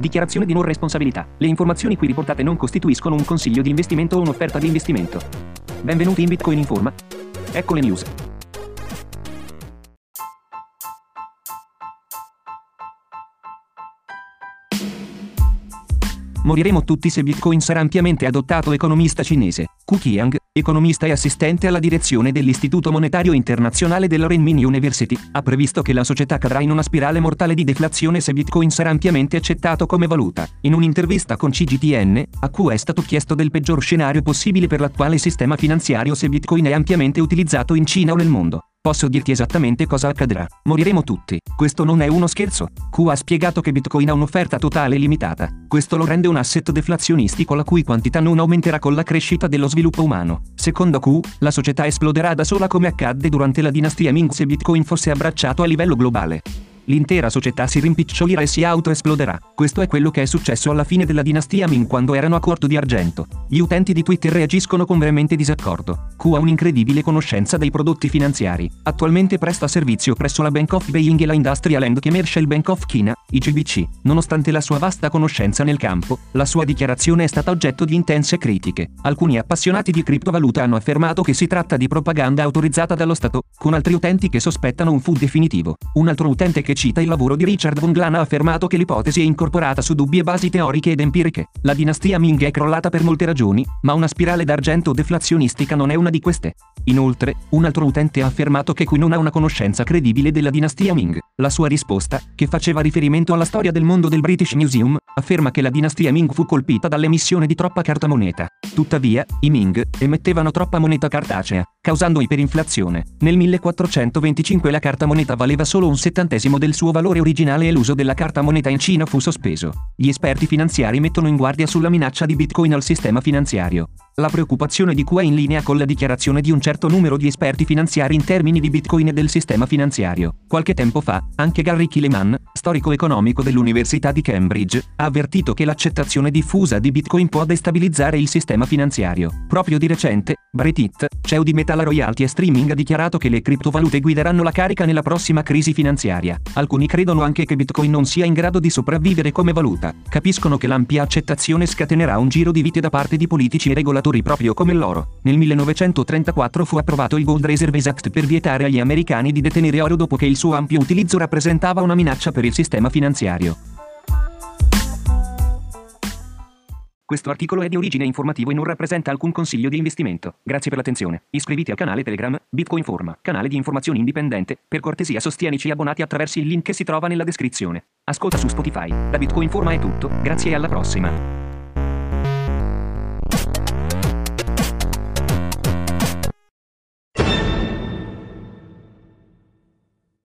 Dichiarazione di non responsabilità. Le informazioni qui riportate non costituiscono un consiglio di investimento o un'offerta di investimento. Benvenuti in Bitcoin Informa. Ecco le news. Moriremo tutti se Bitcoin sarà ampiamente adottato economista cinese. Ku Qiang, economista e assistente alla direzione dell'Istituto Monetario Internazionale della Renmin University, ha previsto che la società cadrà in una spirale mortale di deflazione se Bitcoin sarà ampiamente accettato come valuta. In un'intervista con CGTN, a cui è stato chiesto del peggior scenario possibile per l'attuale sistema finanziario se Bitcoin è ampiamente utilizzato in Cina o nel mondo. Posso dirti esattamente cosa accadrà. Moriremo tutti. Questo non è uno scherzo. Q ha spiegato che Bitcoin ha un'offerta totale limitata. Questo lo rende un asset deflazionistico la cui quantità non aumenterà con la crescita dello sviluppo umano. Secondo Q, la società esploderà da sola come accadde durante la dinastia Ming se Bitcoin fosse abbracciato a livello globale l'intera società si rimpicciolirà e si autoesploderà. Questo è quello che è successo alla fine della dinastia Ming quando erano a corto di argento. Gli utenti di Twitter reagiscono con veemente disaccordo. Q ha un'incredibile conoscenza dei prodotti finanziari. Attualmente presta servizio presso la Bank of Beijing e la Industrial and Commercial Bank of China, ICBC. Nonostante la sua vasta conoscenza nel campo, la sua dichiarazione è stata oggetto di intense critiche. Alcuni appassionati di criptovaluta hanno affermato che si tratta di propaganda autorizzata dallo Stato, con altri utenti che sospettano un fu definitivo. Un altro utente che cita il lavoro di Richard von Glan ha affermato che l'ipotesi è incorporata su dubbie basi teoriche ed empiriche. La dinastia Ming è crollata per molte ragioni, ma una spirale d'argento deflazionistica non è una di queste. Inoltre, un altro utente ha affermato che qui non ha una conoscenza credibile della dinastia Ming. La sua risposta, che faceva riferimento alla storia del mondo del British Museum, afferma che la dinastia Ming fu colpita dall'emissione di troppa carta moneta. Tuttavia, i Ming emettevano troppa moneta cartacea, causando iperinflazione. Nel 1425 la carta moneta valeva solo un settantesimo del suo valore originale e l'uso della carta moneta in Cina fu sospeso. Gli esperti finanziari mettono in guardia sulla minaccia di Bitcoin al sistema finanziario. La preoccupazione di Q è in linea con la dichiarazione di un certo numero di esperti finanziari in termini di Bitcoin e del sistema finanziario. Qualche tempo fa, anche Gary Killeman, storico economico dell'Università di Cambridge, ha avvertito che l'accettazione diffusa di Bitcoin può destabilizzare il sistema finanziario. Proprio di recente, Brett Hitt, CEO di Metal Royalty e Streaming ha dichiarato che le criptovalute guideranno la carica nella prossima crisi finanziaria. Alcuni credono anche che Bitcoin non sia in grado di sopravvivere come valuta. Capiscono che l'ampia accettazione scatenerà un giro di vite da parte di politici e regolatori proprio come l'oro. Nel 1934 fu approvato il Gold Reserve Act per vietare agli americani di detenere oro dopo che il suo ampio utilizzo rappresentava una minaccia per il sistema finanziario. Questo articolo è di origine informativo e non rappresenta alcun consiglio di investimento. Grazie per l'attenzione. Iscriviti al canale Telegram Bitcoin Forma, canale di informazioni indipendente. Per cortesia sostienici abbonati attraverso il link che si trova nella descrizione. Ascolta su Spotify. Da Bitcoin Forma è tutto, grazie e alla prossima.